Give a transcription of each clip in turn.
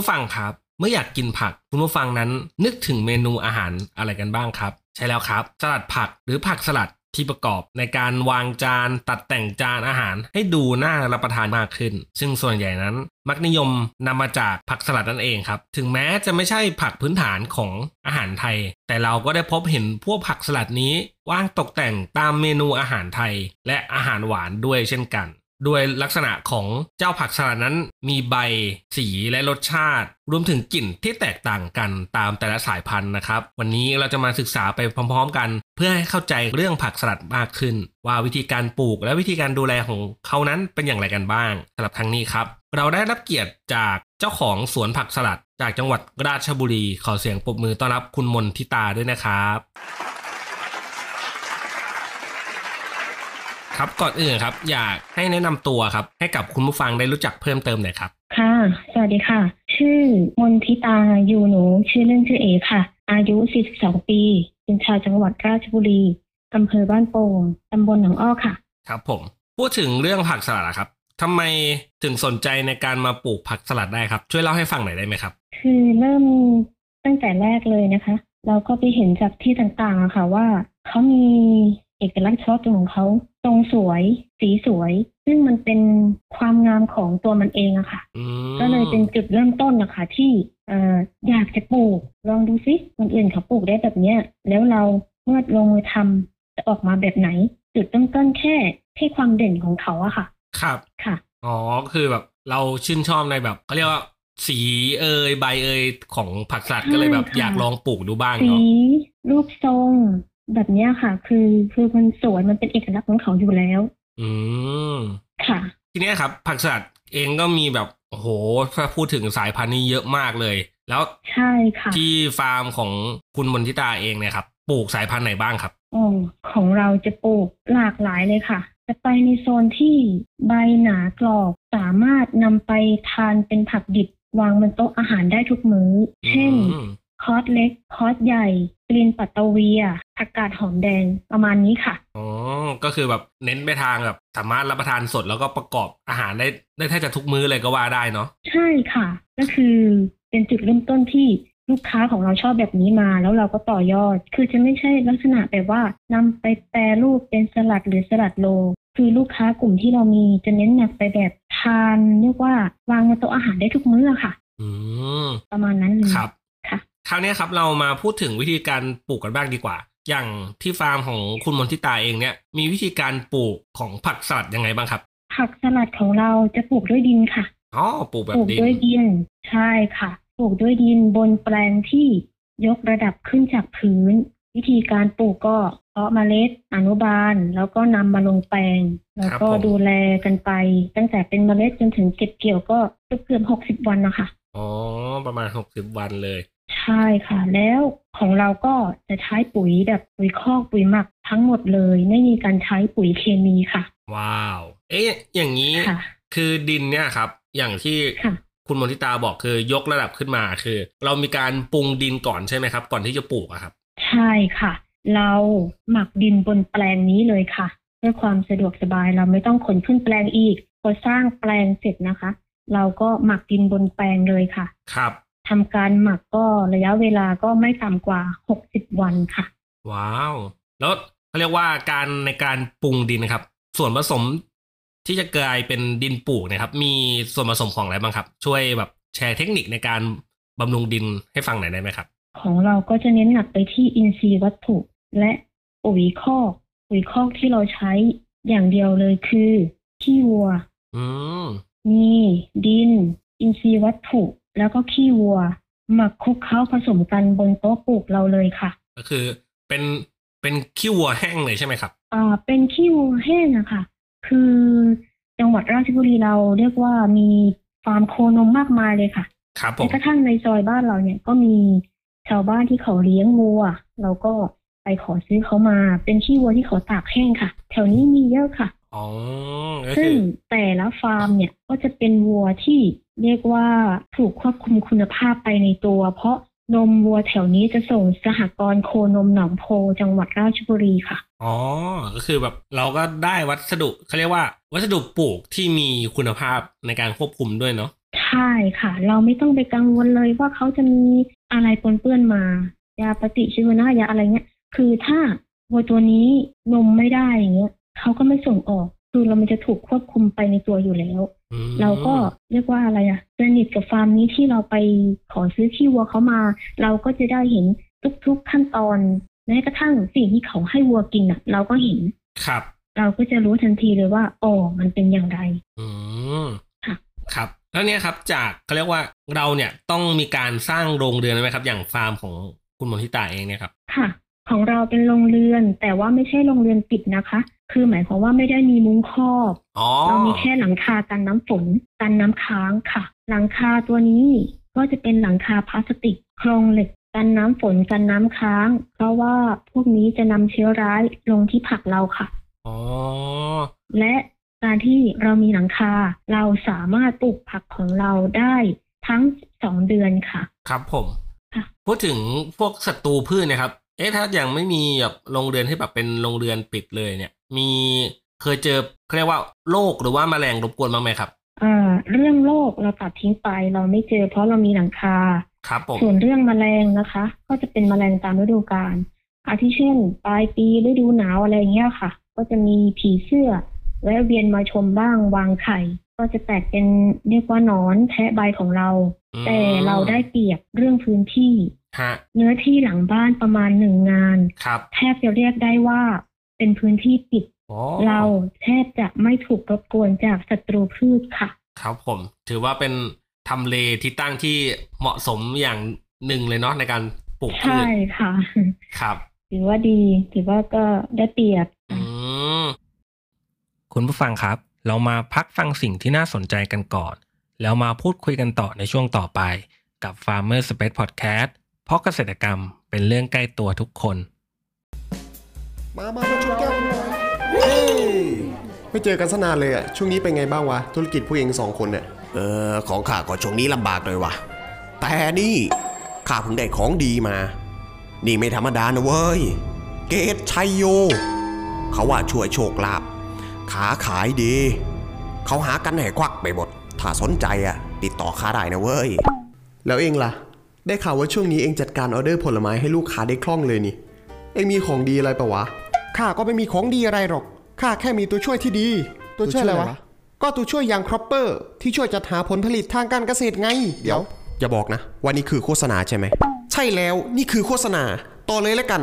ผู้ฟังครับ เมื่ออยากกินผักคุณผู้ฟังนั้นนึกถึงเมนูอาหารอะไรกันบ้างครับ ใช่แล้วครับ สลัดผักหรือผักสลัดที่ประกอบในการวางจานตัดแต่งจานอาหารให้ดูน่ารับประทานมากขึ้น ซึ่งส่วนใหญ่นั้น มักนิยมนำมาจากผักสลัดนั่นเองครับ ถึงแม้จะไม่ใช่ผักพื้นฐานของอาหารไทย แต่เราก็ได้พบเห็นพวกผักสลัดนี้วางตกแต่งตามเมนูอาหารไทย และอาหารหวานด้วยเช่นกัน ด้วยลักษณะของเจ้าผักสลัดนั้นมีใบสีและรสชาติ รวมถึงกลิ่นที่แตกต่างกันตามแต่ละสายพันธุ์นะครับ วันนี้เราจะมาศึกษาไปพร้อม ๆ กัน เพื่อให้เข้าใจเรื่องผักสลัดมากขึ้น ว่าวิธีการปลูกและวิธีการดูแลของเขานั้นเป็นอย่างไรกันบ้างสำหรับครั้งนี้ครับ เราได้รับเกียรติจากเจ้าของสวนผักสลัด จากจังหวัดราชบุรี ขอเสียงปรบมือต้อนรับคุณมนทิตาด้วยนะครับ ครับก่อนอื่นครับ อยากให้แนะนำตัวครับ ให้กับคุณผู้ฟังได้รู้จักเพิ่มเติมหน่อยครับค่ะ สวัสดีค่ะ ชื่อมนทิตาอยู่หนู ชื่อเล่นชื่อเอค่ะ อายุ 42 ปี เป็นชาวจังหวัดราชบุรีอำเภอบ้านโป่งตำบลหนองอ้อค่ะ ครับผม พูดถึงเรื่องผักสลัดอะครับทำไมถึงสนใจในการมาปลูกผักสลัดได้ครับ ช่วยเล่าให้ฟังหน่อยได้ไหมครับ คือเริ่มตั้งแต่แรกเลยนะคะ เราก็ไปเห็นจากที่ต่างๆอะค่ะว่าเขามี เอกลักษณ์เฉพาะตัวของเขาทรงสวย สีสวย ซึ่งมันเป็นความงามของตัวมันเองอะค่ะอืมก็เลยเป็นจุดเริ่มต้นนะคะที่เอ่ออยากจะปลูก ลองดูซิคนอื่นเขาปลูกได้แบบเนี้ย แล้วเราเมื่อลงมือทำจะออกมาแบบไหน จุดเริ่มต้นแค่แค่ความเด่นของเขาอะค่ะ ครับค่ะอ๋อคือแบบเราชื่นชอบในแบบเขาเรียกว่าสีเอยใบเอยของผักสลัดใช่ก็เลยแบบค่ะอยากลองปลูกดูบ้างสีเนาะรูปทรง แบบเนี้ยค่ะ คือคือมันสวยมันเป็นเอกลักษณ์ของเขาอยู่แล้ว อืมค่ะ ทีเนี้ยครับ ผักสลัดเองก็มีแบบโอ้โหถ้าพูดถึงสายพันธุ์นี้เยอะมากเลย แล้วใช่ค่ะที่ฟาร์มของคุณมนทิตาเองเนี่ยครับปลูกสายพันธุ์ไหนบ้างครับโอ้ของเราจะปลูกหลากหลายเลยค่ะ จะไปในโซนที่ใบหนากรอบสามารถนำไปทานเป็นผักดิบวางบนโต๊ะอาหารได้ทุกมื้อ เช่นอืม คอสเล็ก คอสใหญ่กลินปัตตะเวียผักกาดหอมแดงประมาณนี้ค่ะ อ๋อ ก็คือแบบเน้นไปทางแบบสามารถรับประทานสดแล้วก็ประกอบอาหารได้ได้แทบจะทุกมื้อเลยก็ว่าได้เนาะ ใช่ค่ะ ก็คือเป็นจุดเริ่มต้นที่ลูกค้าของเราชอบแบบนี้มาแล้วเราก็ต่อยอด คือจะไม่ใช่ลักษณะแบบว่านำไปแปรรูปเป็นสลัดหรือสลัดโล คือลูกค้ากลุ่มที่เรามีจะเน้นหนักไปแบบทานเรียกว่าวางบนโต๊ะอาหารได้ทุกมื้อค่ะ อืมประมาณนั้นเลยครับ ค่ะคราวเนี้ยครับเรามาพูดถึงวิธีการปลูกกันบ้างดีกว่า อย่างที่ฟาร์มของคุณมนทิตาเองเนี่ยมีวิธีการปลูกของผักสลัดยังไงบ้างครับ ผักสลัดของเราจะปลูกด้วยดินค่ะอ๋อปลูกแบปลูบกดินด้วยดินใช่ค่ะ ปลูกด้วยดินบนแปลงที่ยกระดับขึ้นจากพื้น วิธีการปลูกก็เพาะเมล็ดอนุบาล แล้วก็นำมาลงแปลง แล้วก็ดูแลกันไป ตั้งแต่เป็นเมล็ดจนถึงเก็บเกี่ยวก็เกือบหกสิบวันนะคะอ๋อประมาณหกสิบวันเลยใช่ค่ะ แล้วของเราก็จะใช้ปุ๋ยแบบปุ๋ยคอกปุ๋ยหมักทั้งหมดเลย ไม่มีการใช้ปุ๋ยเคมีค่ะ ว้าว เอ๊ะ อย่างนี้ค่ะคือดินเนี่ยครับ อย่างที่ค่ะคุณมนทิตาบอกคือยกระดับขึ้นมาคือ เรามีการปรุงดินก่อนใช่ไหมครับ ก่อนที่จะปลูกอะครับ ใช่ค่ะ เราหมักดินบนแปลงนี้เลยค่ะเพื่อความสะดวกสบายเราไม่ต้องขนขึ้นแปลงอีกพอสร้างแปลงเสร็จนะคะ เราก็หมักดินบนแปลงเลยค่ะ ครับ ทำการหมักก็ระยะเวลาก็ไม่ต่ำกว่า60วันค่ะ ว้าว แล้วเขาเรียกว่าการในการปรุงดินนะครับ ส่วนผสมที่จะกลายเป็นดินปลูกเนะครับ มีส่วนผสมของอะไรบ้างครับ ช่วยแบบแชร์เทคนิคในการบำรุงดินให้ฟังหน่อยได้ไหมครับ ของเราก็จะเน้นหนักไปที่อินทรีย์วัตถุและปุ๋ยคอกปุ๋ยคอกที่เราใช้อย่างเดียวเลยคือขี้วัวอืมมีดิน อินทรีย์วัตถุ แล้วก็ขี้วัวมาคลุกเคล้าผสมกันบนโต๊ะปลูกเราเลยค่ะ ก็คือเป็นเป็นขี้วัวแห้งเลยใช่ไหมครับอ่าเป็นขี้วัวแห้งอะค่ะ คือจังหวัดราชบุรีเราเรียกว่ามีฟาร์มโคนมมากมายเลยค่ะครับผแม้มกระทั่งในซอยบ้านเราเนี่ยก็มีชาวบ้านที่เขาเลี้ยงวัวเราก็ไปขอซื้อเขามาเป็นขี้วัวที่เขาตากแห้งค่ะ แถวนี้มีเยอะค่ะ อ๋อก็ซึ่คืงอแต่ละฟาร์มเนี่ยก็จะเป็นวัวที่เรียกว่าถูกควบคุมคุณภาพไปในตัว เพราะนมวัวแถวนี้จะส่งสหกรณ์โคนมหนองโพจังหวัดราชบุรีค่ะ อ๋อ ก็คือแบบเราก็ได้วัสดุเขาเรียกว่า วัสดุปลูกที่มีคุณภาพในการควบคุมด้วยเนาะ ใช่ค่ะ เราไม่ต้องไปกังวลเลยว่าเขาจะมีอะไรปนเปื้อนมา ยาปฏิชีวนะยาอะไรเงี้ย คือถ้าวัวตัวนี้นมไม่ได้อย่างเงี้ย เขาก็ไม่ส่งออก คือเรามันจะถูกควบคุมไปในตัวอยู่แล้วอืมเราก็เรียกว่าอะไรอะสนิทกับฟาร์มนี้ที่เราไปขอซื้อขี้วัวเขามา เราก็จะได้เห็นทุกๆขั้นตอนแม้กระทั่งสิ่งที่เขาให้วัวกินอะเราก็เห็นครับ เราก็จะรู้ทันทีเลยว่าอ๋อมันเป็นอย่างไรอืมค่ะครับแล้วเนี่ยครับจากเขาเรียกว่าเราเนี่ยต้องมีการสร้างโรงเรือนไหมครับ อย่างฟาร์มของคุณมนทิตาเองเนี่ยครับ ค่ะ ของเราเป็นโรงเรือนแต่ว่าไม่ใช่โรงเรือนปิดนะคะ คือหมายความว่าไม่ได้มีมุ้งครอบอ๋อเรามีแค่หลังคากันน้ำฝนกันน้ำค้างค่ะ หลังคาตัวนี้ก็จะเป็นหลังคาพลาสติกโครงเหล็กกันน้ำฝนกันน้ำค้าง เพราะว่าพวกนี้จะนำเชื้อร้ายลงที่ผักเราค่ะอ๋อและการที่เรามีหลังคา เราสามารถปลูกผักของเราได้ทั้งสองเดือนค่ะ ครับผมค่ะพูดถึงพวกศัตรูพืชเนะครับ เอ๊ะถ้าอย่างไม่มีแบบโรงเรือนที่แบบเป็นโรงเรือนปิดเลยเนี่ย มีเคยเจอเขาเรียกว่าโรคหรือว่าแมลงรบกวนบ้างไหมครับเอ่อเรื่องโรคเราตัดทิ้งไปเราไม่เจอเพราะเรามีหลังคาครับผมส่วนเรื่องแมลงนะคะ ก็จะเป็นแมลงตามฤดูกาลอาทิเช่น ปลายปีฤดูหนาวอะไรอย่างเงี้ยค่ะ ก็จะมีผีเสื้อแวะเวียนมาชมบ้างวางไข่ก็จะแตกเป็นเรียกว่าหนอนแทะใบของเราอืมแต่เราได้เปรียบเรื่องพื้นที่ ฮะเนื้อที่หลังบ้านประมาณหนึ่งงานครับแทบจะเรียกได้ว่าเป็นพื้นที่ปิดโอ้เราแทบจะไม่ถูกรบกวนจากศัตรูพืชค่ะ ครับผม ถือว่าเป็นทำเลที่ตั้งที่เหมาะสมอย่างหนึ่งเลยเนาะในการปลูกพืใช่ชค่ะ ครับ ถือว่าดีถือว่าก็ได้เปรียบอืมคุณผู้ฟังครับ เรามาพักฟังสิ่งที่น่าสนใจกันก่อน แล้วมาพูดคุยกันต่อในช่วงต่อไปกับ Farmer Space Podcast เพราะเกษตรกรรมเป็นเรื่องใกล้ตัวทุกคน มามามาชนแก้วกันหน่อยเฮ้ยไม่เจอกันสนานเลยอะช่วงนี้เป็นไงบ้างวะ ธุรกิจพวกเองสองคนเนี่ยเออของข้าก็ช่วงนี้ลำบากเลยว่ะ แต่นี่ข้าเพิ่งได้ของดีมา นี่ไม่ธรรมดานะเว้ย เกตชัยโย เขาว่าช่วยโชคลาภขาขายดี เขาหากันให้ควักไปหมด ถ้าสนใจอะติดต่อข้าได้นะเว้ย แล้วเองล่ะ ได้ข่าวว่าช่วงนี้เองจัดการออเดอร์ผลไม้ให้ลูกค้าได้คล่องเลยนี่ เองมีของดีอะไรปะวะ ข้าก็ไม่มีของดีอะไรหรอก ข้าแค่มีตัวช่วยที่ดี ตัวช่วยอะไรตัวช่วยอะไรวะวะ ก็ตัวช่วยอย่าง Cropper ที่ช่วยจัดหาผลผลิตทางการเกษตรไง เดี๋ยว อย่าบอกนะว่านี่คือโฆษณาใช่ไหม ใช่แล้ว นี่คือโฆษณา ต่อเลยแล้วกัน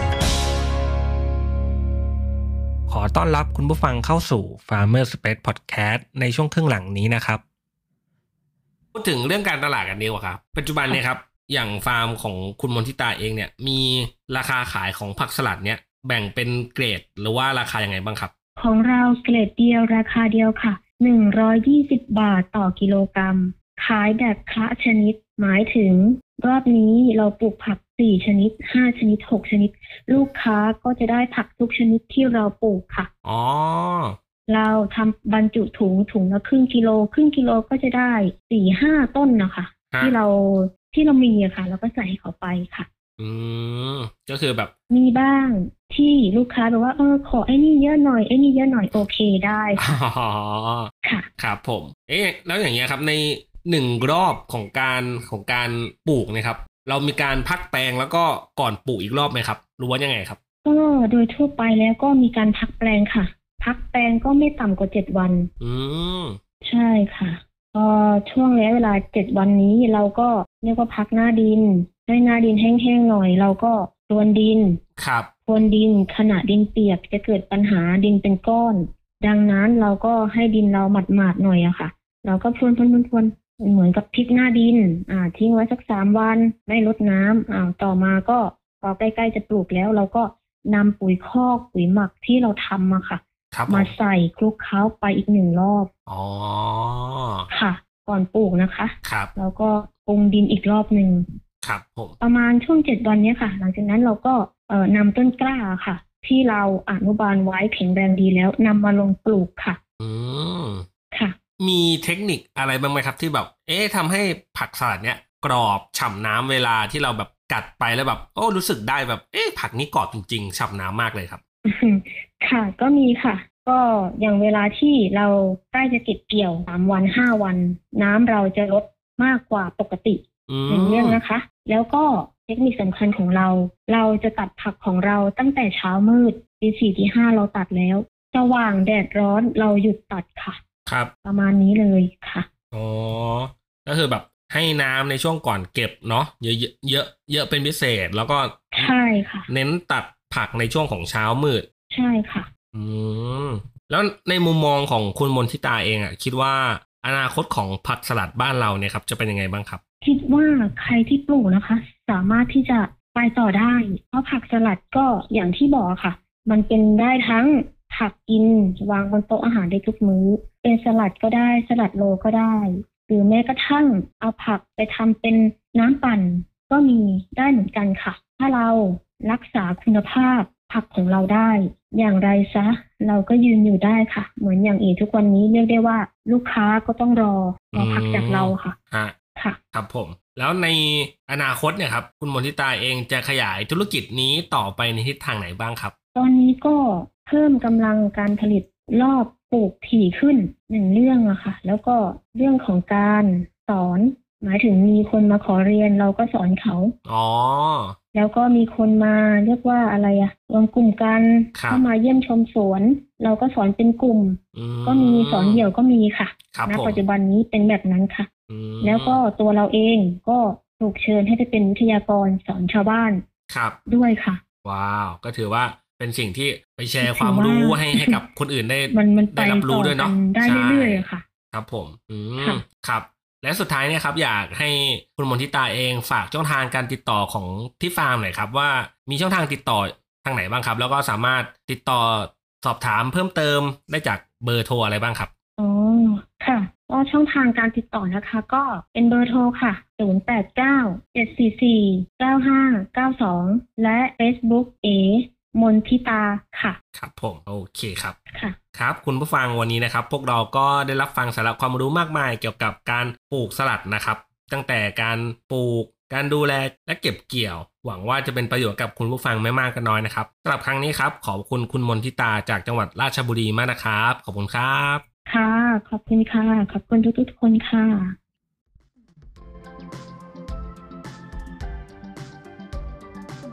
ขอต้อนรับคุณผู้ฟังเข้าสู่ Farmer Space Podcast ในช่วงครึ่งหลังนี้นะครับ พูดถึงเรื่องการตลาดกันดีกว่าครับ ปัจจุบันเนี่ยครับ อย่างฟาร์มของคุณมนทิตาเองเนี่ย มีราคาขายของผักสลัดเนี่ย แบ่งเป็นเกรดหรือว่าราคายังไงบ้างครับ ของเราเกรดเดียวราคาเดียวค่ะหนึ่งร้อยยี่สิบบาทต่อกิโลกรัม ขายแบบคละชนิด หมายถึง รอบนี้เราปลูกผัก สี่ชนิดห้าชนิดหกชนิด ลูกค้าก็จะได้ผักทุกชนิดที่เราปลูกค่ะ อ๋อ เราทำบรรจุถุงถุงละครึ่งกิโล ครึ่งกิโลก็จะได้สี่ห้าต้นนะคะฮะที่เราที่เรามีอะค่ะแล้วก็ใส่ให้เขาไปค่ะ อืมก็คือแบบ มีบ้างที่ลูกค้าแบบว่าเออขอไอ้นี่เยอะหน่อยไอ้นี่เยอะหน่อยโอเคได้ค่ะอ๋อค่ะครับผม เอ๊ะ แล้วอย่างเงี้ยครับในหนึ่งรอบของการของการปลูกเนะครับ เรามีการพักแปลงแล้วก็ก่อนปลูกอีกรอบไหมครับหรือว่ายังไงครับ ก็โดยทั่วไปแล้วก็มีการพักแปลงค่ะ พักแปลงก็ไม่ต่ำกว่าเจ็ดวัน อืมใช่ค่ะ พอช่วงระยะเวลาเจ็ดวันนี้เราก็เรียกว่าพักหน้าดิน ให้หน้าดินแห้งๆหน่อย เราก็พรวนดินครับ พรวนดินขณะดินเปียกจะเกิดปัญหาดินเป็นก้อน ดังนั้นเราก็ให้ดินเราหมาดๆหน่อยอะค่ะ เราก็พรวนพรวนพรวนพรวน เหมือนกับพริกหน้าดิน อ่า ทิ้งไว้สักสามวันไม่ลดน้ำอ่าต่อมาก็พอใกล้ๆจะปลูกแล้ว เราก็นำปุ๋ยคอกปุ๋ยหมักที่เราทำมาค่ะครับผมมาใส่คลุกเคล้าไปอีกหนึ่งรอบอ๋อค่ะ ก่อนปลูกนะคะครับแล้วก็ปรุงดินอีกรอบหนึ่งครับผมประมาณช่วงเจ็ดวันเนี้ยค่ะ หลังจากนั้นเราก็เอ่อนำต้นกล้าค่ะ ที่เราอนุบาลไว้แข็งแรงดีแล้วนำมาลงปลูกค่ะอืมค่ะ มีเทคนิคอะไรบ้างไหมครับ ที่แบบ เอ๊ะทำให้ผักสลัดเนี้ยกรอบฉ่ำน้ำเวลาที่เราแบบกัดไปแล้วแบบ โอ้รู้สึกได้แบบเอ๊ะผักนี้กรอบจริงๆฉ่ำน้ำมากเลยครับ ค่ะก็มีค่ะ ก็อย่างเวลาที่เราใกล้จะเก็บเกี่ยวสามวันห้าวัน น้ำเราจะลดมากกว่าปกติอืหนึ่งเรื่องมนะคะ แล้วก็เทคนิคสำคัญของเรา เราจะตัดผักของเราตั้งแต่เช้ามืดตีสี่ตีห้าเราตัดแล้วสว่างแดดร้อนเราหยุดตัดค่ะ ครับ ประมาณนี้เลยค่ะอ๋อก็คือแบบให้น้ำในช่วงก่อนเก็บเนาะเยอะๆเยอะเยอะเป็นพิเศษแล้วก็ใช่ค่ะ เน้นตัดผักในช่วงของเช้ามืด ใช่ค่ะ อืมแล้วในมุมมองของคุณมนทิตาเองอะ คิดว่าอนาคตของผักสลัดบ้านเราเนี่ยครับ จะเป็นยังไงบ้างครับ คิดว่าใครที่ปลูกนะคะ สามารถที่จะไปต่อได้ เพราะผักสลัดก็อย่างที่บอกค่ะ มันเป็นได้ทั้งผักกินวางบนโต๊ะอาหารได้ทุกมื้อ เป็นสลัดก็ได้ สลัดโลก็ได้ หรือแม้กระทั่งเอาผักไปทำเป็นน้ำปั่น ก็มีได้เหมือนกันค่ะ ถ้าเรารักษาคุณภาพผักของเราได้ อย่างไรซะ เราก็ยืนอยู่ได้ค่ะ เหมือนอย่างเอทุกวันนี้เรียกได้ว่า ลูกค้าก็ต้องรอรอผักจากเราค่ะฮะค่ะครับผม แล้วในอนาคตเนี่ยครับ คุณมนทิตาเองจะขยายธุรกิจนี้ต่อไปในทิศทางไหนบ้างครับ ตอนนี้ก็เพิ่มกำลังการผลิตรอบ ปลูกถี่ขึ้นหนึ่งเรื่องอะค่ะ แล้วก็เรื่องของการสอน หมายถึงมีคนมาขอเรียนเราก็สอนเขาอ๋อแล้วก็มีคนมาเรียกว่าอะไรอะรวมกลุ่มกันครับเข้ามาเยี่ยมชมสวน เราก็สอนเป็นกลุ่มอืก็มีสอนเดี่ยวก็มีค่ะครับณผมปัจจุบันนี้เป็นแบบนั้นค่ะอืมแล้วก็ตัวเราเองก็ถูกเชิญให้ไปเป็นวิทยากรสอนชาวบ้านครับด้วยค่ะ ว้าว ก็ถือว่า เป็นสิ่งที่ไปแชร์ถือความรู้ว่าให้ให้กับคนอื่นได้มันมันไปได้รับรู้ต่อด้วยเนาะกันได้ใช่เรื่อยๆอะค่ะ ครับผม อืมค่ะครับ และสุดท้ายเนี่ยครับ อยากให้คุณมนทิตาเองฝากช่องทางการติดต่อของที่ฟาร์มหน่อยครับ ว่ามีช่องทางติดต่อทางไหนบ้างครับ แล้วก็สามารถติดต่อสอบถามเพิ่มเติมได้จากเบอร์โทรอะไรบ้างครับอ๋อค่ะก็ช่องทางการติดต่อนะคะ ก็เป็นเบอร์โทรค่ะ 089 744 9592 และ Facebook เอ มนทิตาค่ะ ครับผมโอเคครับค่ะครับคุณผู้ฟังวันนี้นะครับ พวกเราก็ได้รับฟังสาระความรู้มากมายเกี่ยวกับการปลูกสลัดนะครับ ตั้งแต่การปลูกการดูแลและเก็บเกี่ยว หวังว่าจะเป็นประโยชน์กับคุณผู้ฟังไม่มากก็น้อยนะครับสำหรับครั้งนี้ครับขอบคุณคุณมนทิตาจากจังหวัดราชบุรีมากนะครับ ขอบคุณครับ ค่ะ ขอบคุณค่ะ ขอบคุณทุกๆคนค่ะ